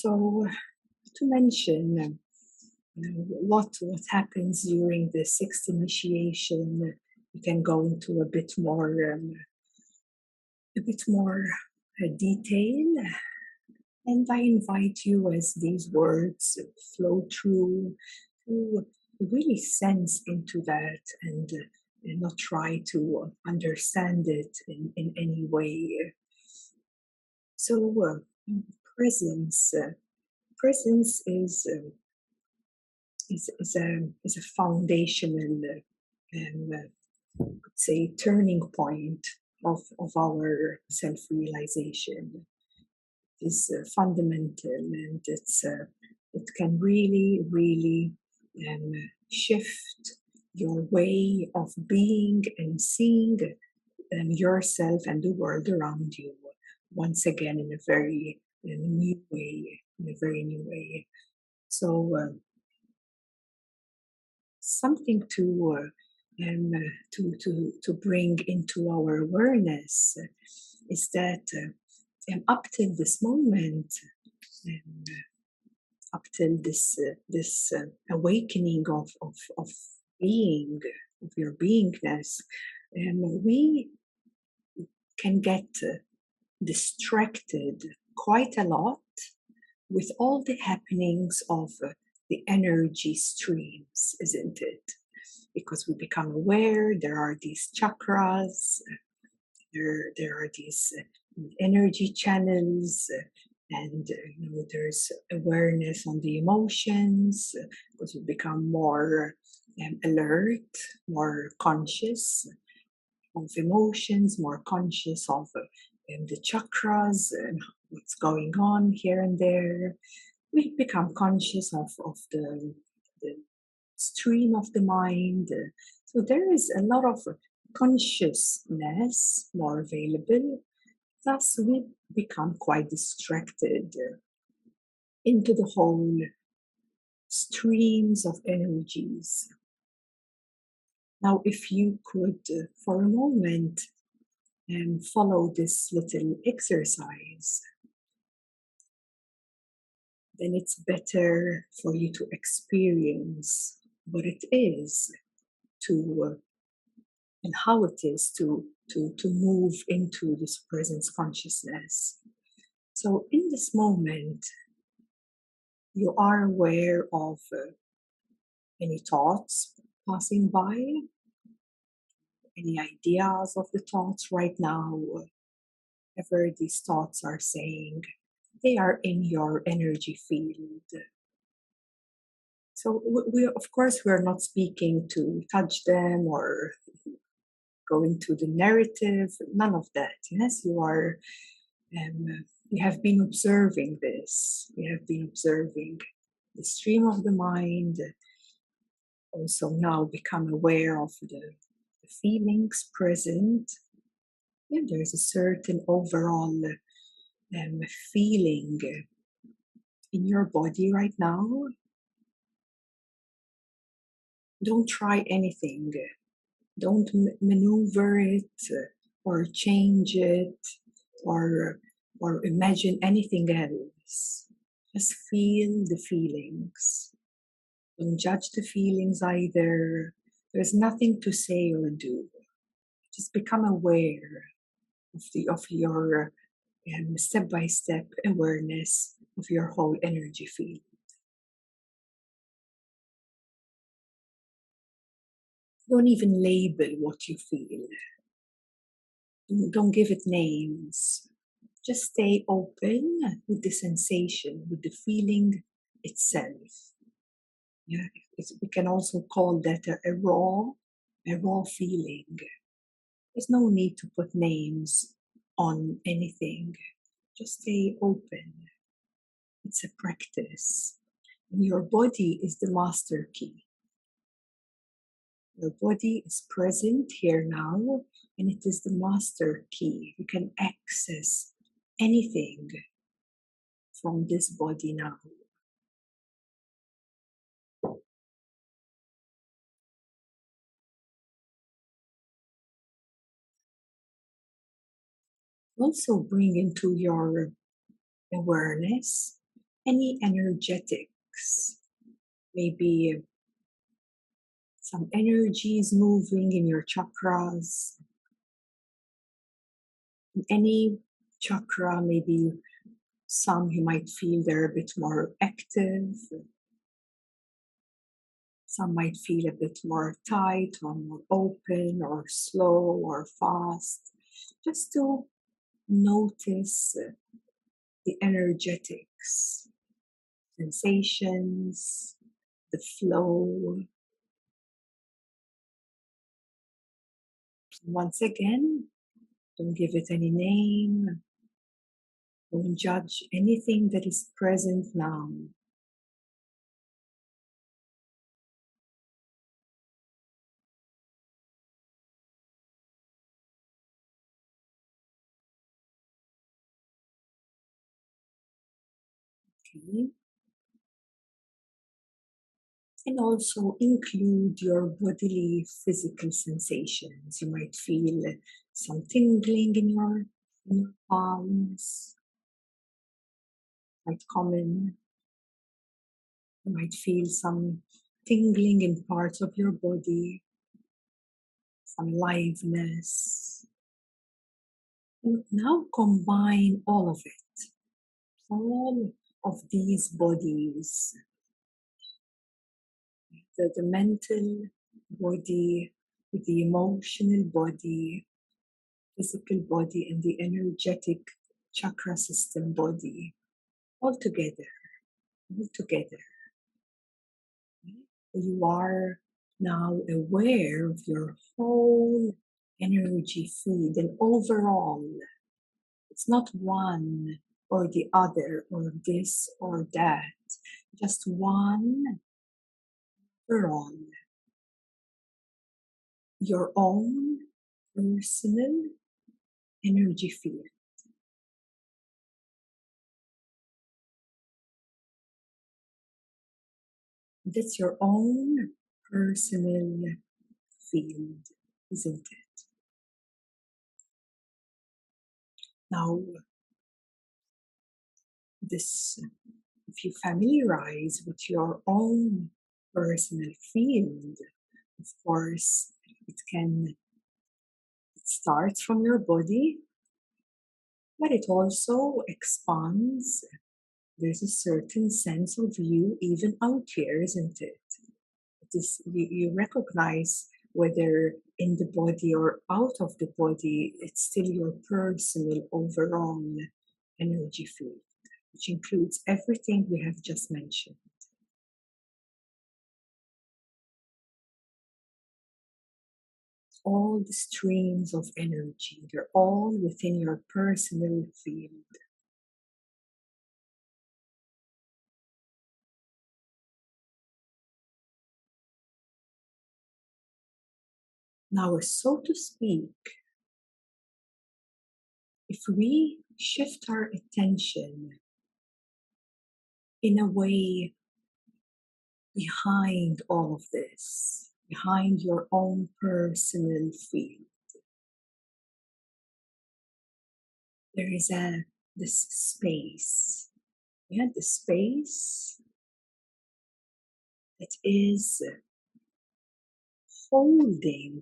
So, to mention know, what what happens during the sixth initiation, we can go into a bit more um, a bit more uh, detail. And I invite you as these words flow through to really sense into that and, uh, not try to understand it in, in any way. So, uh, presence. Uh, presence is, uh, is, is, a, is a foundational, um, uh, say, turning point of, of our self realization. Is uh, fundamental and it's uh, it can really, really um, shift your way of being and seeing um, yourself and the world around you once again in a very in a new way, in a very new way. So, uh, something to uh, um, to to to bring into our awareness is that uh, um, up till this moment, um, up till this uh, this uh, awakening of, of of being of your beingness, um, we can get distracted quite a lot with all the happenings of uh, the energy streams, isn't it? Because we become aware there are these chakras, there, there are these uh, energy channels, and uh, you know, there's awareness on the emotions because we become more um, alert, more conscious of emotions, more conscious of um, the chakras and what's going on here and there. We become conscious of, of the, the stream of the mind. So there is a lot of consciousness more available. Thus, we become quite distracted into the whole streams of energies. Now, if you could, for a moment, um, follow this little exercise, then it's better for you to experience what it is to and how it is to to to move into this presence consciousness. So in this moment you are aware of uh, any thoughts passing by any ideas of the thoughts right now whatever these thoughts are saying they are in your energy field. So we, of course, we're not speaking to touch them or go into the narrative. None of that. Yes, you are. Um, you have been observing this. You have been observing the stream of the mind. Also now become aware of the feelings present. And there's a certain overall um, feeling in your body right now. Don't try anything. Don't maneuver it or change it or or imagine anything else. Just feel the feelings. Don't judge the feelings either. There's nothing to say or do. Just become aware of the of your step by step awareness of your whole energy field. Don't even label what you feel. Don't give it names. Just stay open with the sensation, with the feeling itself. Yeah, we can also call that a, a raw, a raw feeling. There's no need to put names on anything. Just stay open. It's a practice. And your body is the master key. Your body is present here now, and it is the master key. You can access anything from this body now. Also bring into your awareness any energetics, maybe some energies moving in your chakras, any chakra, maybe some you might feel they're a bit more active. Some might feel a bit more tight or more open or slow or fast. Just to notice the energetics, sensations, the flow. Once again, don't give it any name. Don't judge anything that is present now. And also include your bodily physical sensations. You might feel some tingling in your, in your palms, quite common. You might feel some tingling in parts of your body, some liveliness. And now combine all of it, all of these bodies the, the mental body, the emotional body, physical body, and the energetic chakra system body all together, all together. You are now aware of your whole energy field and overall. It's not one or the other or this or that, just one overall. Your own personal energy field. That's your own personal field, isn't it? Now, this, if you familiarize with your own personal field, of course, it can it starts from your body, but it also expands there's a certain sense of you even out here, isn't it? It is you, you recognize whether in the body or out of the body, it's still your personal overall energy field, which includes everything we have just mentioned. All the streams of energy, they're all within your personal field. Now, so to speak, if we shift our attention in a way behind all of this, behind your own personal field, there is a this space. Yeah, the space that is holding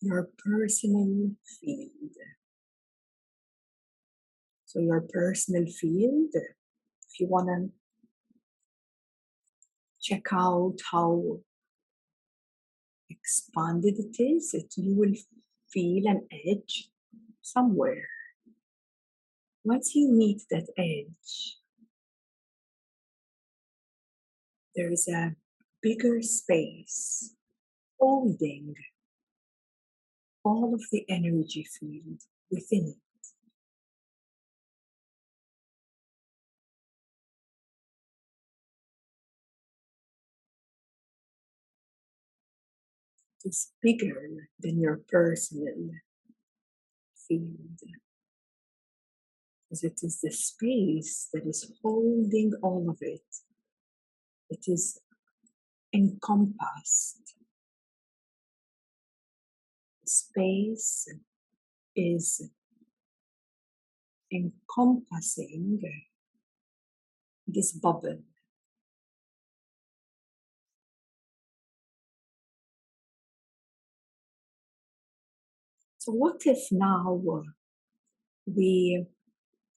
your personal field. So, your personal field, if you want to check out how expanded it is, it, you will feel an edge somewhere. Once you meet that edge, there is a bigger space holding all of the energy field within it. Is bigger than your personal field. Because it is the space that is holding all of it. It is encompassed space is encompassing this bubble. So, what if now we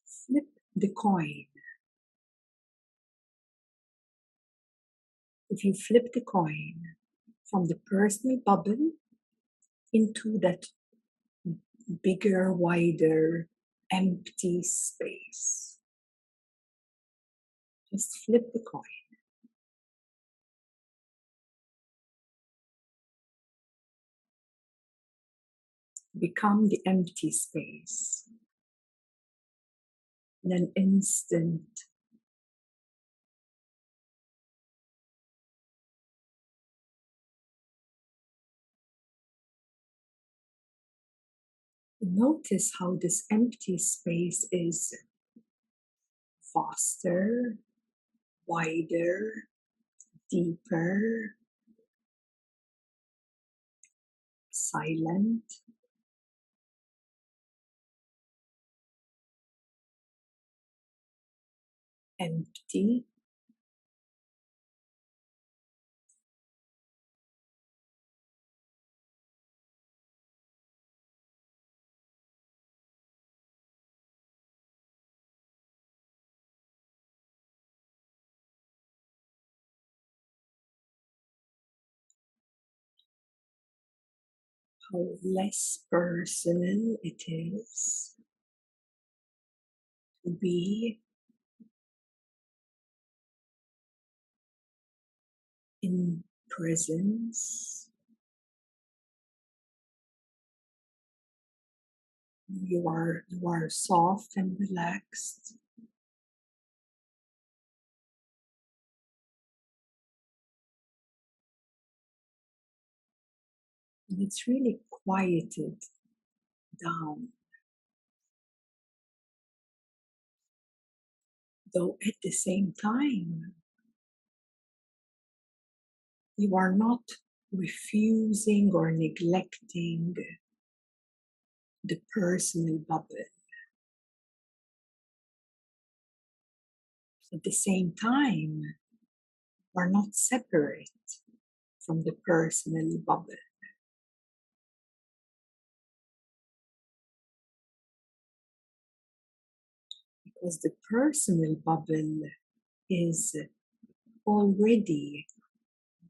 flip the coin? If you flip the coin from the personal bubble into that bigger, wider, empty space. Just flip the coin. Become the empty space. In an instant, notice how this empty space is faster, wider, deeper, silent. Empty. how less personal it is to be in presence. You are you are soft and relaxed. And it's really quieted down. Though at the same time, you are not refusing or neglecting the personal bubble. At the same time, you are not separate from the personal bubble. Because the personal bubble is already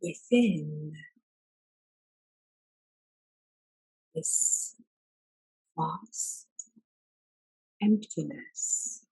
within this vast emptiness.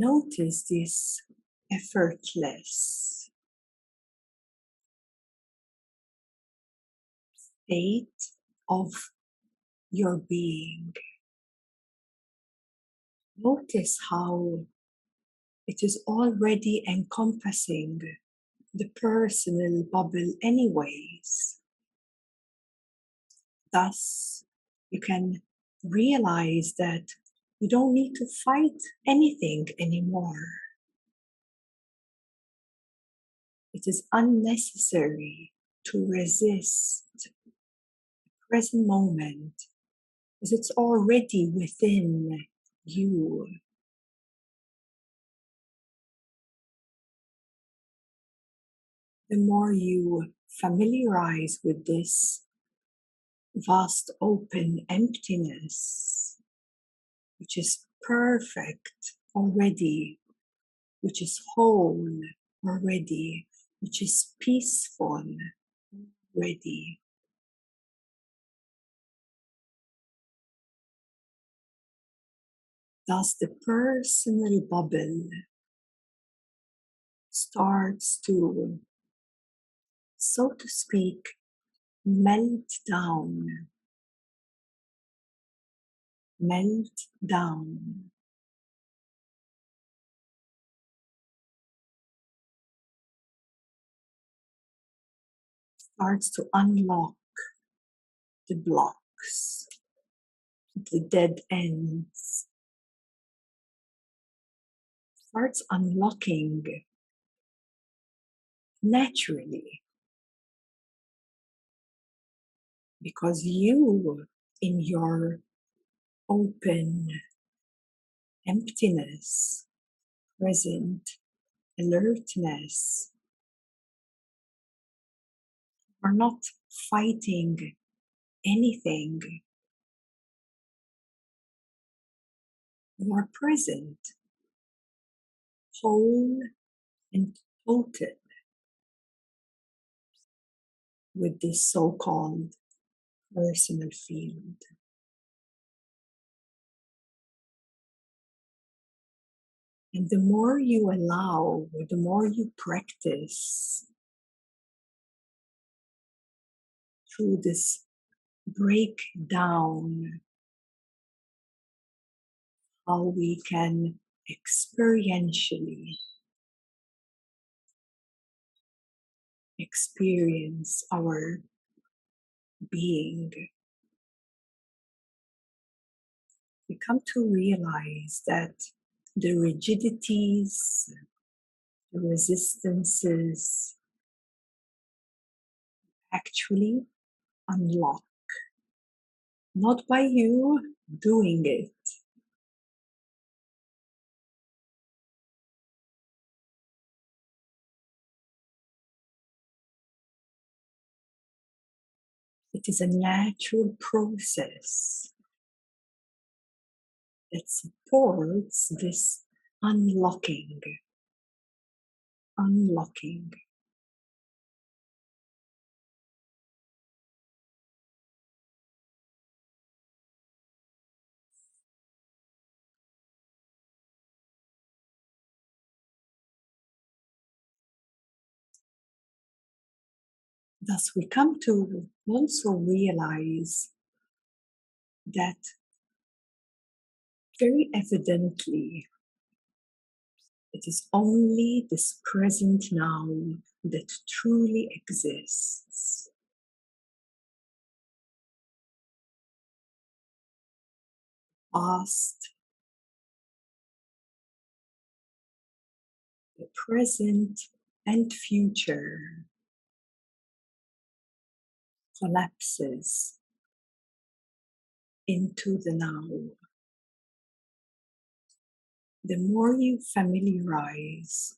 Notice this effortless state of your being. Notice how it is already encompassing the personal bubble, anyways. Thus, you can realize that you don't need to fight anything anymore. It is unnecessary to resist the present moment because it's already within you. The more you familiarize with this vast open emptiness, which is perfect already, which is whole already, which is peaceful already. Thus, the personal bubble starts to, so to speak, melt down melt down. Starts to unlock the blocks, the dead ends. Starts unlocking naturally because you, in your open emptiness, present alertness, We're not fighting anything. You are present, whole and total with this so called personal field. And the more you allow, the more you practice through this breakdown, how we can experientially experience our being, we come to realize that the rigidities, the resistances actually unlock, not by you doing it. It is a natural process that supports this unlocking, unlocking. Thus, we come to also realize that very evidently it is only this present now that truly exists. Past, the present, and future collapses into the now. The more you familiarize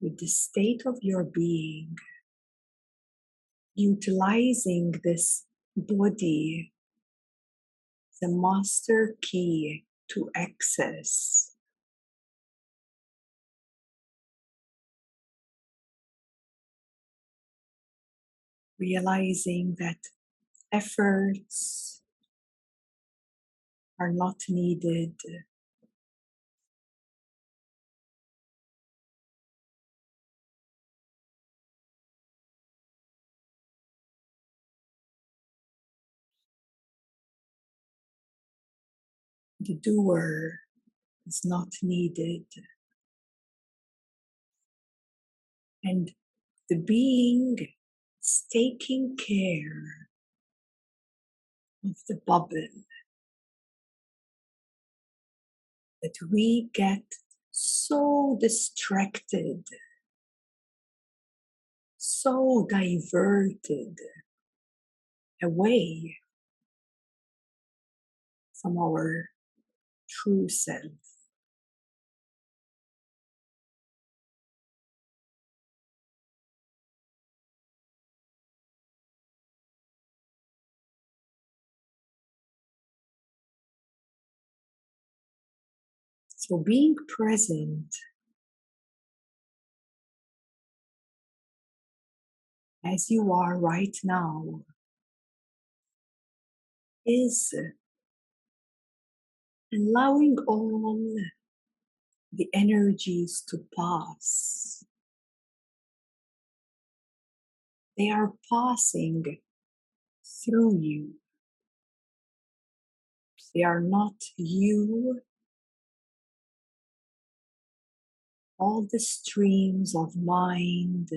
with the state of your being, utilizing this body, the master key to access realizing that efforts are not needed. The doer is not needed. And the being is taking care of the bubble that we get so distracted, so diverted away from our true self. So being present as you are right now is allowing all the energies to pass. They are passing through you. They are not you. All the streams of mind,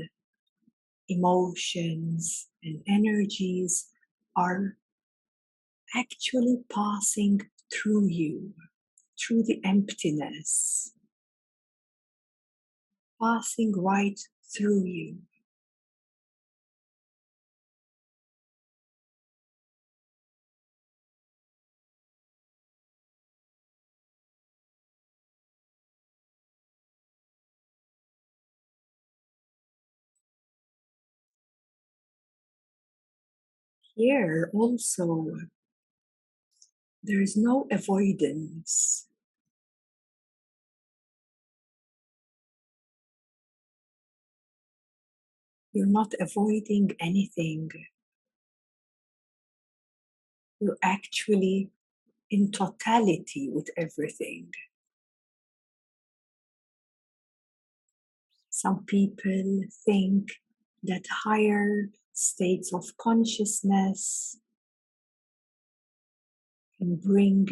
emotions, and energies are actually passing through you, through the emptiness, passing right through you. Here also, there is no avoidance. You're not avoiding anything. You're actually in totality with everything. Some people think that higher states of consciousness can bring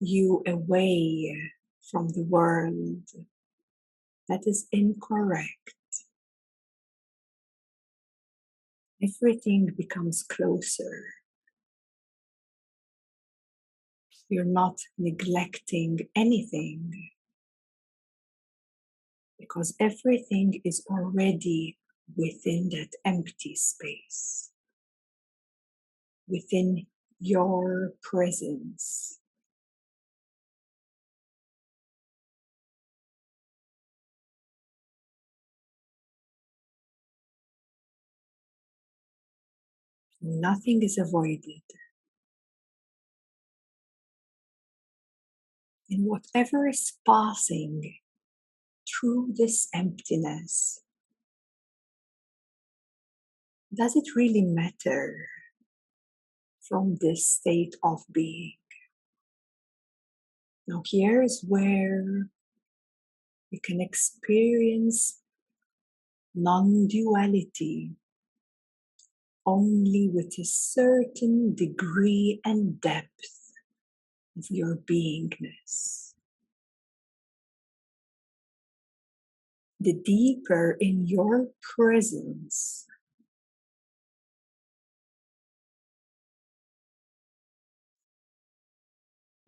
you away from the world. That is incorrect. Everything becomes closer. You're not neglecting anything because everything is already within that empty space, within your presence. Nothing is avoided. And whatever is passing through this emptiness does it really matter from this state of being? Now, here is where you can experience non duality only with a certain degree and depth of your beingness. The deeper in your presence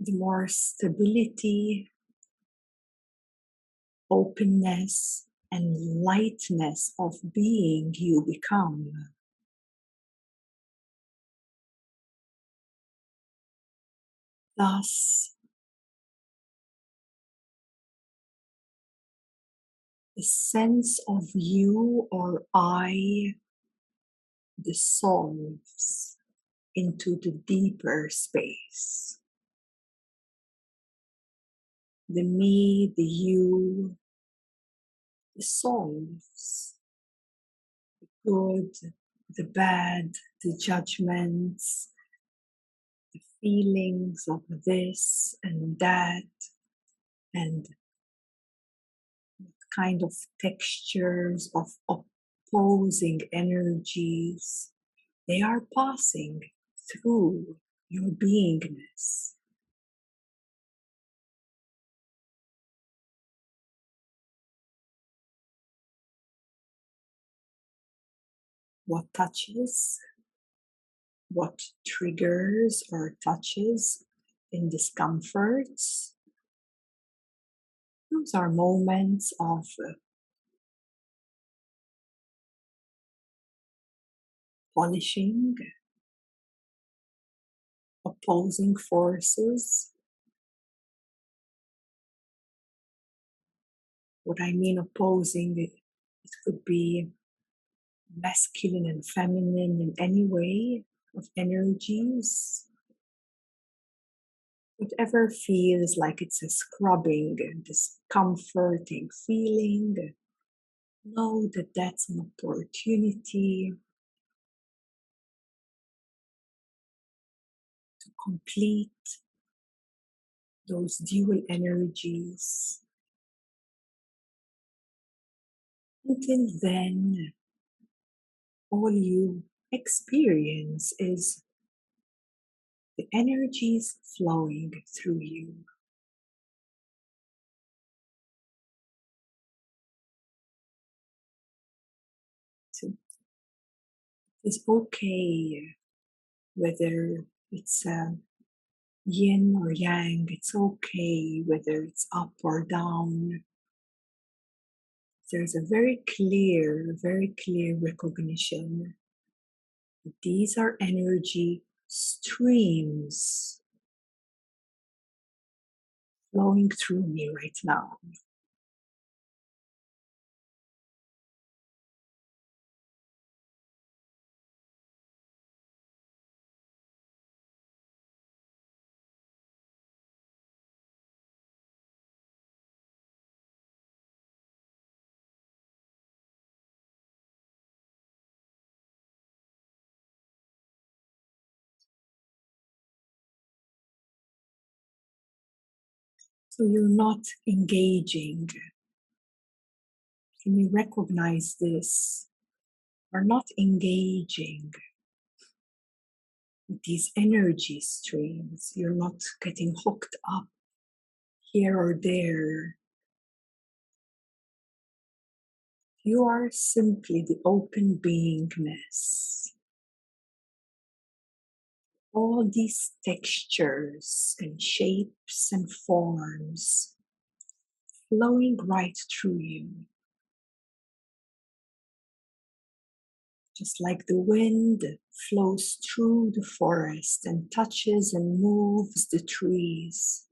the more stability, openness, and lightness of being you become. Thus, the sense of you or I dissolves into the deeper space the me, the you, dissolves. The good, the bad, the judgments, the feelings of this and that, and kind of textures of opposing energies. They are passing through your beingness. What touches, what triggers or touches in discomforts. Those are moments of uh, polishing, opposing forces. What I mean opposing, it, it could be masculine and feminine in any way of energies. Whatever feels like it's a scrubbing, discomforting feeling, know that that's an opportunity to complete those dual energies. Until then, all you experience is the energies flowing through you. So it's okay whether it's uh, yin or yang, it's okay whether it's up or down. There's a very clear, very clear recognition that these are energy streams flowing through me right now. So you're not engaging. Can you recognize this? Are not engaging with these energy streams. You're not getting hooked up here or there. You are simply the open beingness all these textures and shapes and forms flowing right through you. Just like the wind flows through the forest and touches and moves the trees.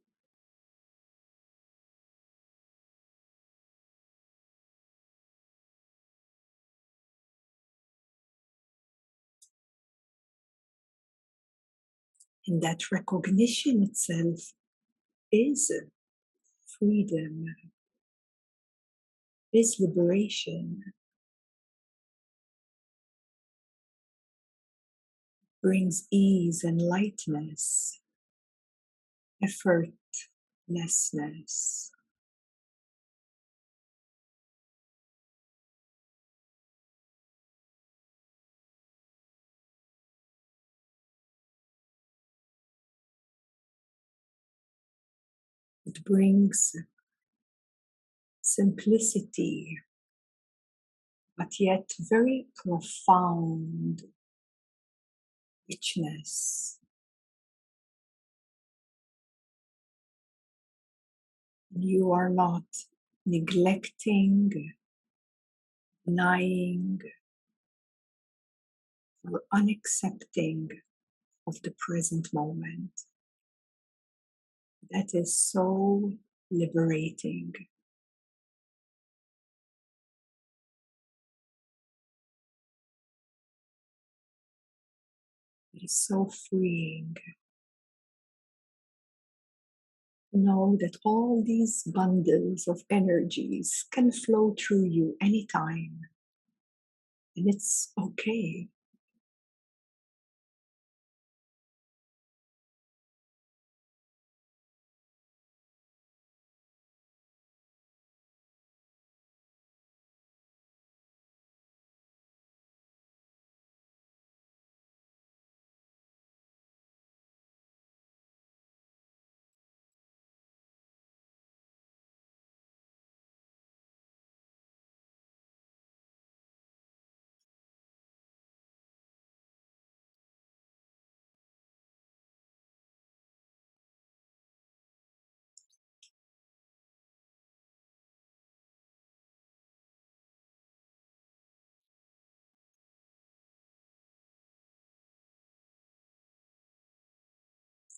And that recognition itself is freedom, is liberation. Brings ease and lightness, effortlessness. It brings simplicity, but yet very profound richness. You are not neglecting, denying, or unaccepting of the present moment. That is so liberating. It is so freeing. Know that all these bundles of energies can flow through you anytime. And it's okay.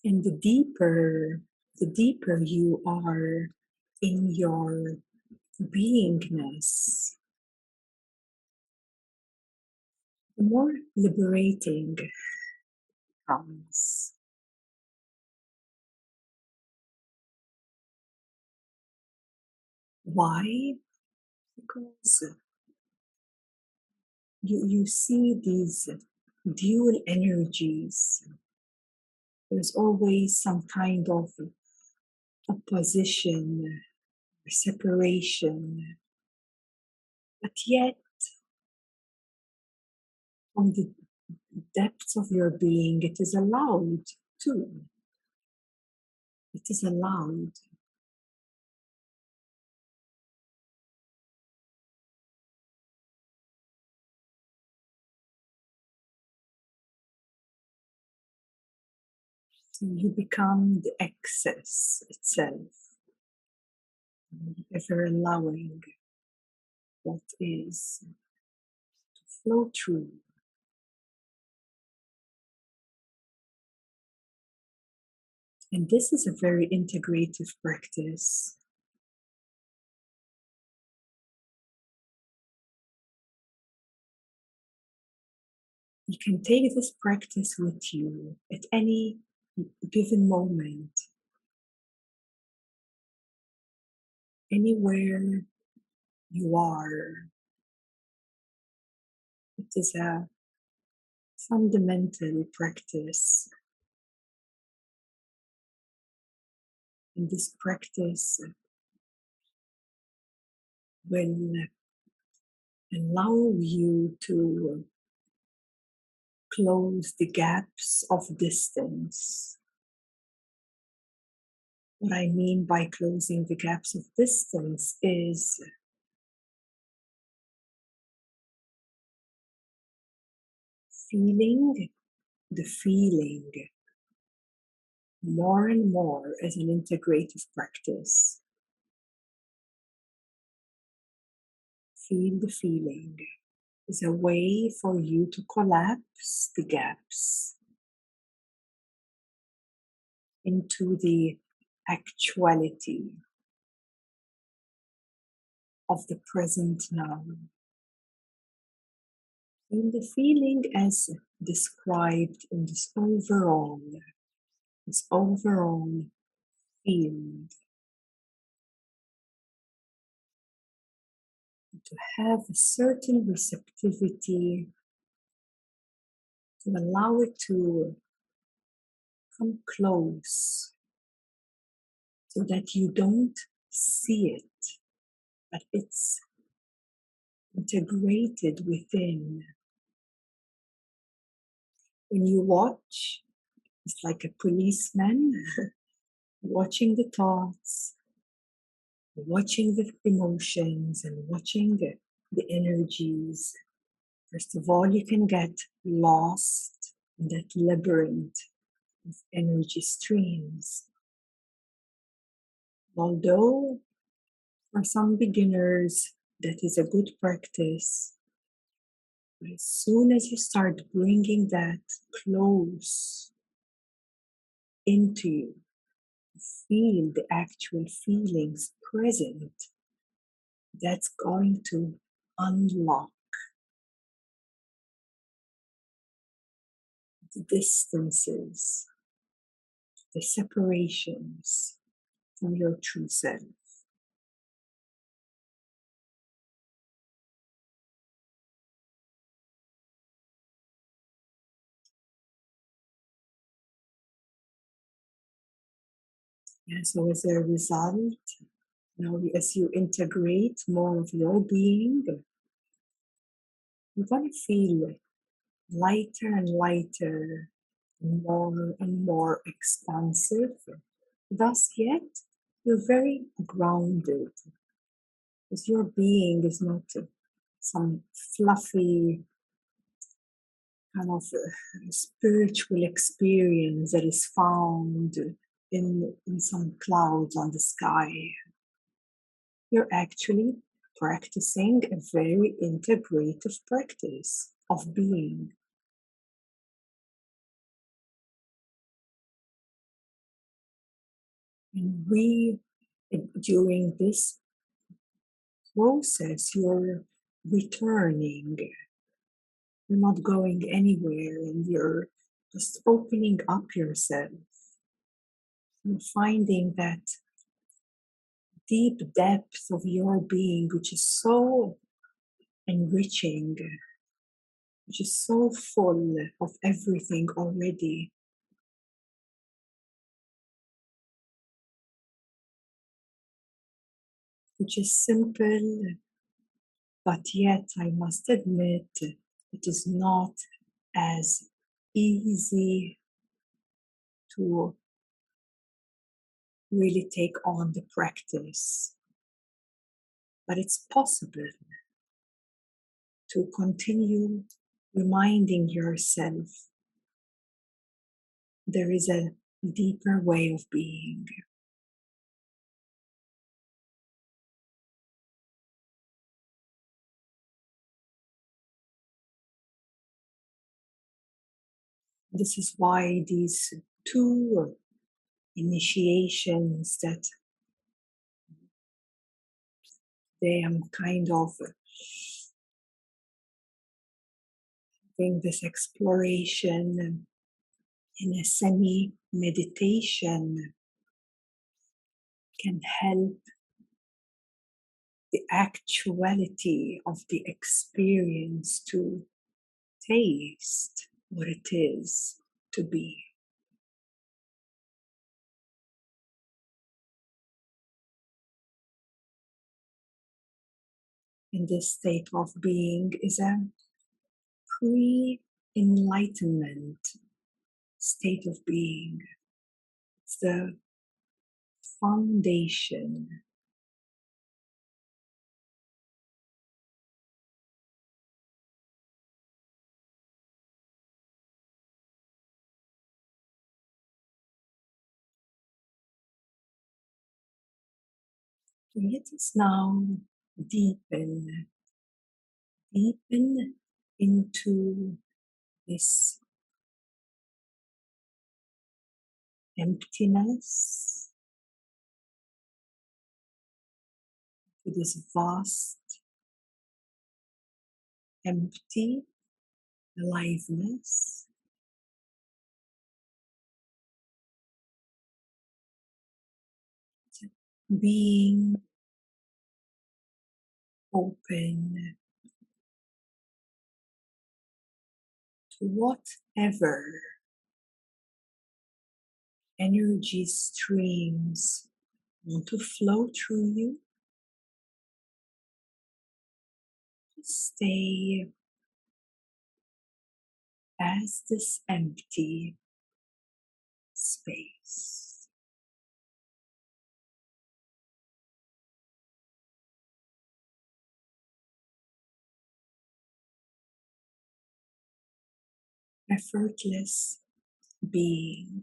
And the deeper, the deeper you are in your beingness, the more liberating it becomes. Why? Because you, you see these dual energies there's always some kind of opposition or separation. But yet, from the depths of your being, it is allowed too. It is allowed. You become the excess itself, ever allowing what is to flow through. And this is a very integrative practice. You can take this practice with you at any given moment, anywhere you are. It is a fundamental practice. In this practice will allow you to close the gaps of distance. What I mean by closing the gaps of distance is feeling the feeling more and more as an integrative practice. Feel the feeling is a way for you to collapse the gaps into the actuality of the present now. In the feeling as described in this overall, this overall field. To have a certain receptivity, to allow it to come close so that you don't see it, but it's integrated within. When you watch, it's like a policeman watching the thoughts, watching the emotions, and watching the, the energies. First of all, you can get lost in that labyrinth of energy streams. Although for some beginners, that is a good practice. But as soon as you start bringing that close into you, feel the actual feelings present, that's going to unlock the distances, the separations from your true self. Yeah, so as a result, you know, as you integrate more of your being, you're going to feel lighter and lighter, more and more expansive. Thus, yet, you're very grounded because your being is not some fluffy kind of uh, spiritual experience that is found in, in some clouds on the sky. You're actually practicing a very integrative practice of being. And we, during this process, you're returning. You're not going anywhere and you're just opening up yourself and finding that deep depth of your being, which is so enriching, which is so full of everything already. Which is simple, but yet I must admit it is not as easy to really take on the practice. But it's possible to continue reminding yourself there is a deeper way of being. This is why these two initiations that they am kind of having this exploration in a semi meditation can help the actuality of the experience to taste what it is to be. In this state of being is a pre enlightenment state of being. It's the foundation let us now deepen, deepen into this emptiness, to this vast, empty aliveness. Being open to whatever energy streams want to flow through you. Just stay as this empty space. Effortless being.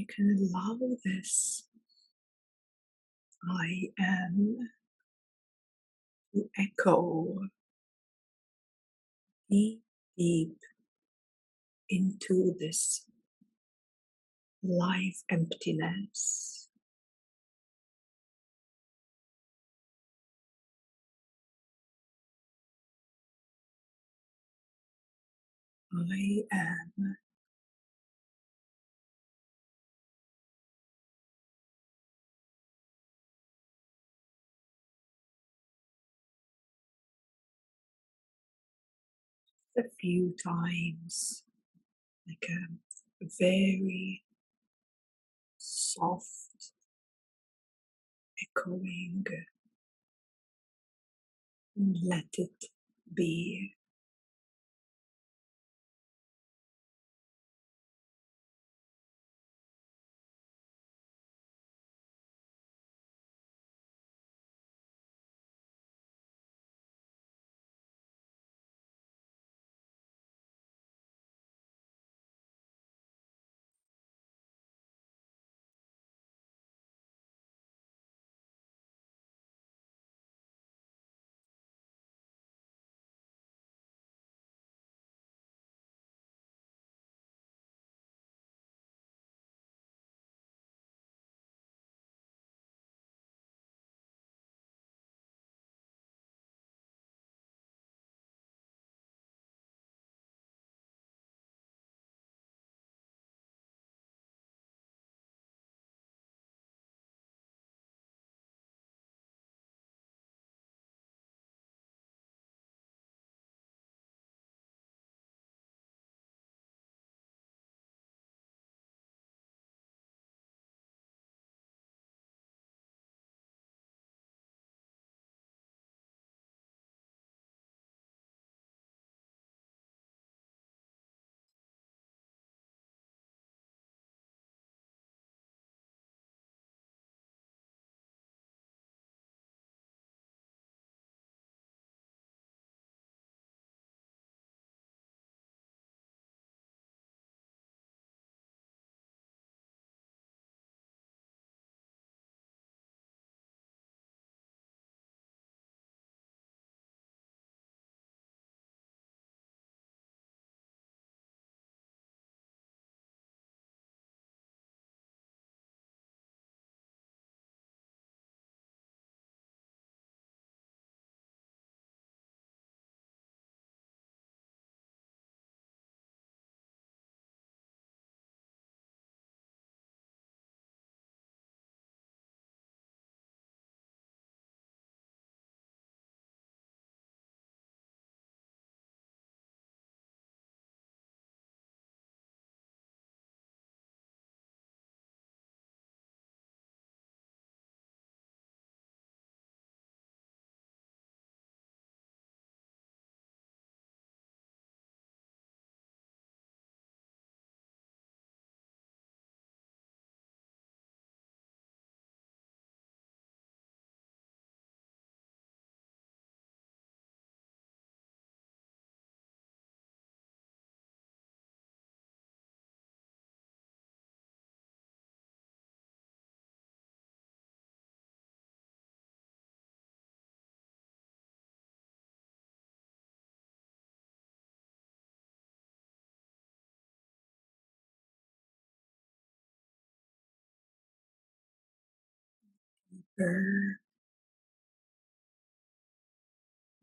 You can allow this I am to echo deep, deep into this life emptiness. I am a few times, like um, a very soft echoing. Let it be.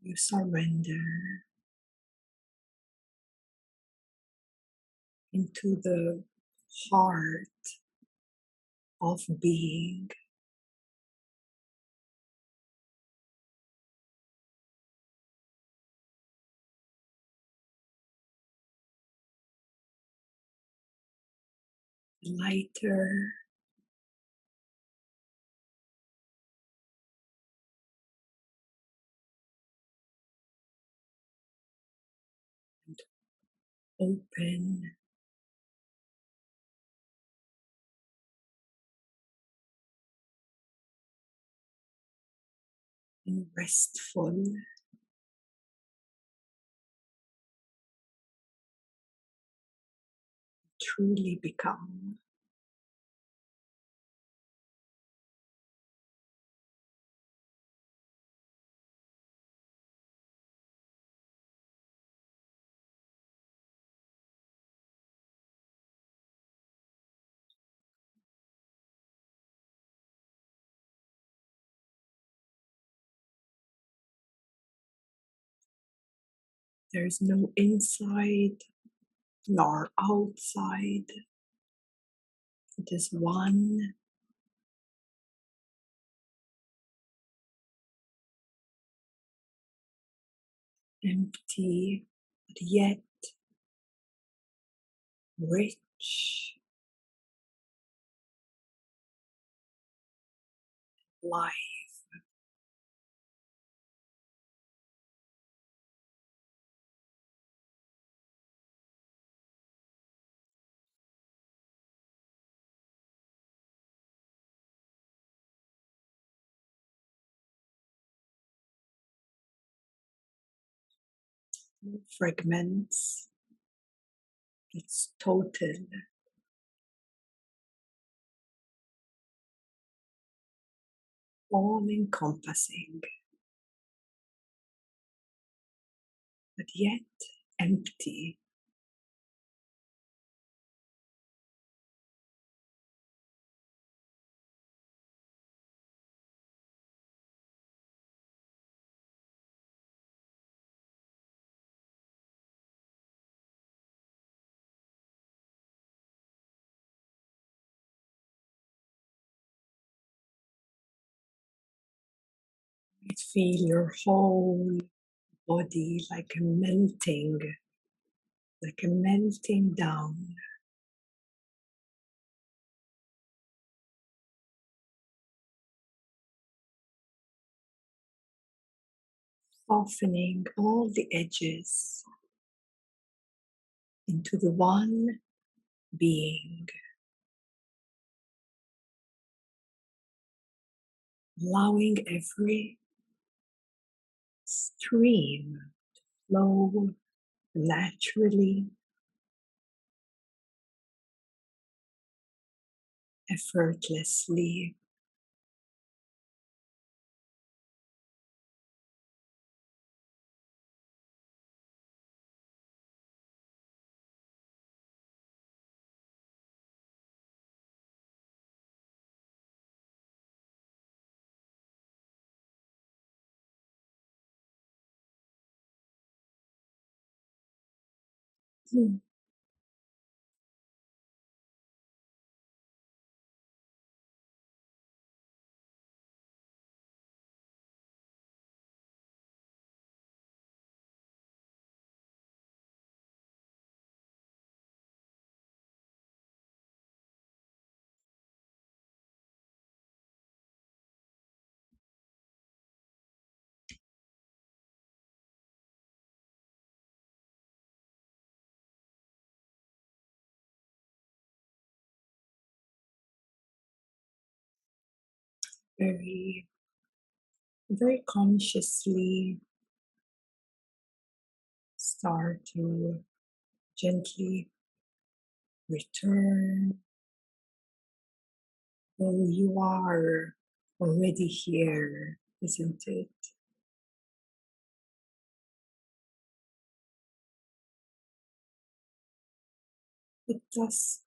You surrender. Into the heart of being. lighter open and restful. Truly become. There's no inside nor outside. It is one empty, but yet rich life. Fragments. It's total. All encompassing, but yet empty. Feel your whole body like a melting, like a melting down, softening all the edges into the one being, allowing every stream flow naturally, effortlessly. Hmm, Very, very consciously start to gently return though you are already here, isn't it? It does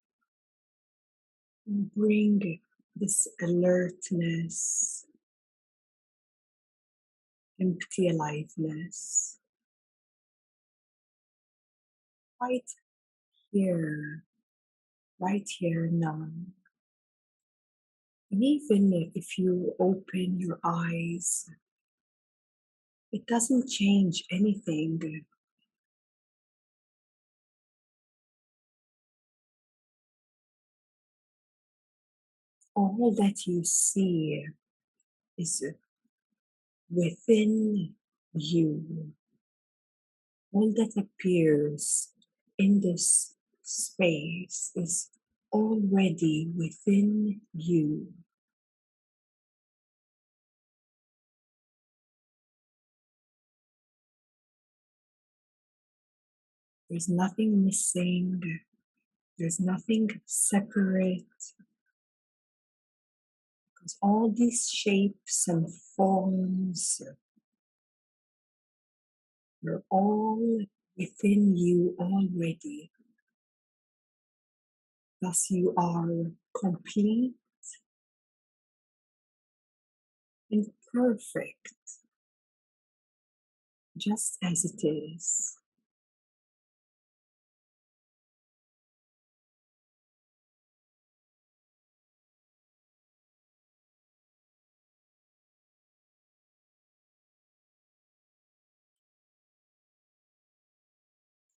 bring this alertness, empty aliveness right here, right here now. And even if you open your eyes, it doesn't change anything. All that you see is within you. All that appears in this space is already within you. There's nothing missing, there's nothing separate, all these shapes and forms are all within you already. Thus, you are complete and perfect, just as it is.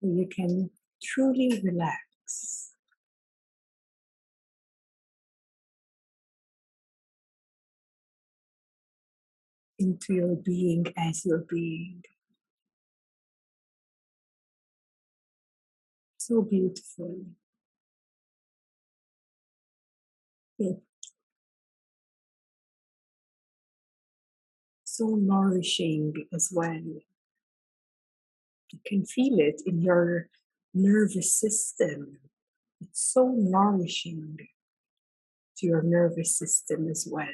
You can truly relax. Into your being as your being. So beautiful. So nourishing as well. You can feel it in your nervous system. It's so nourishing to your nervous system as well.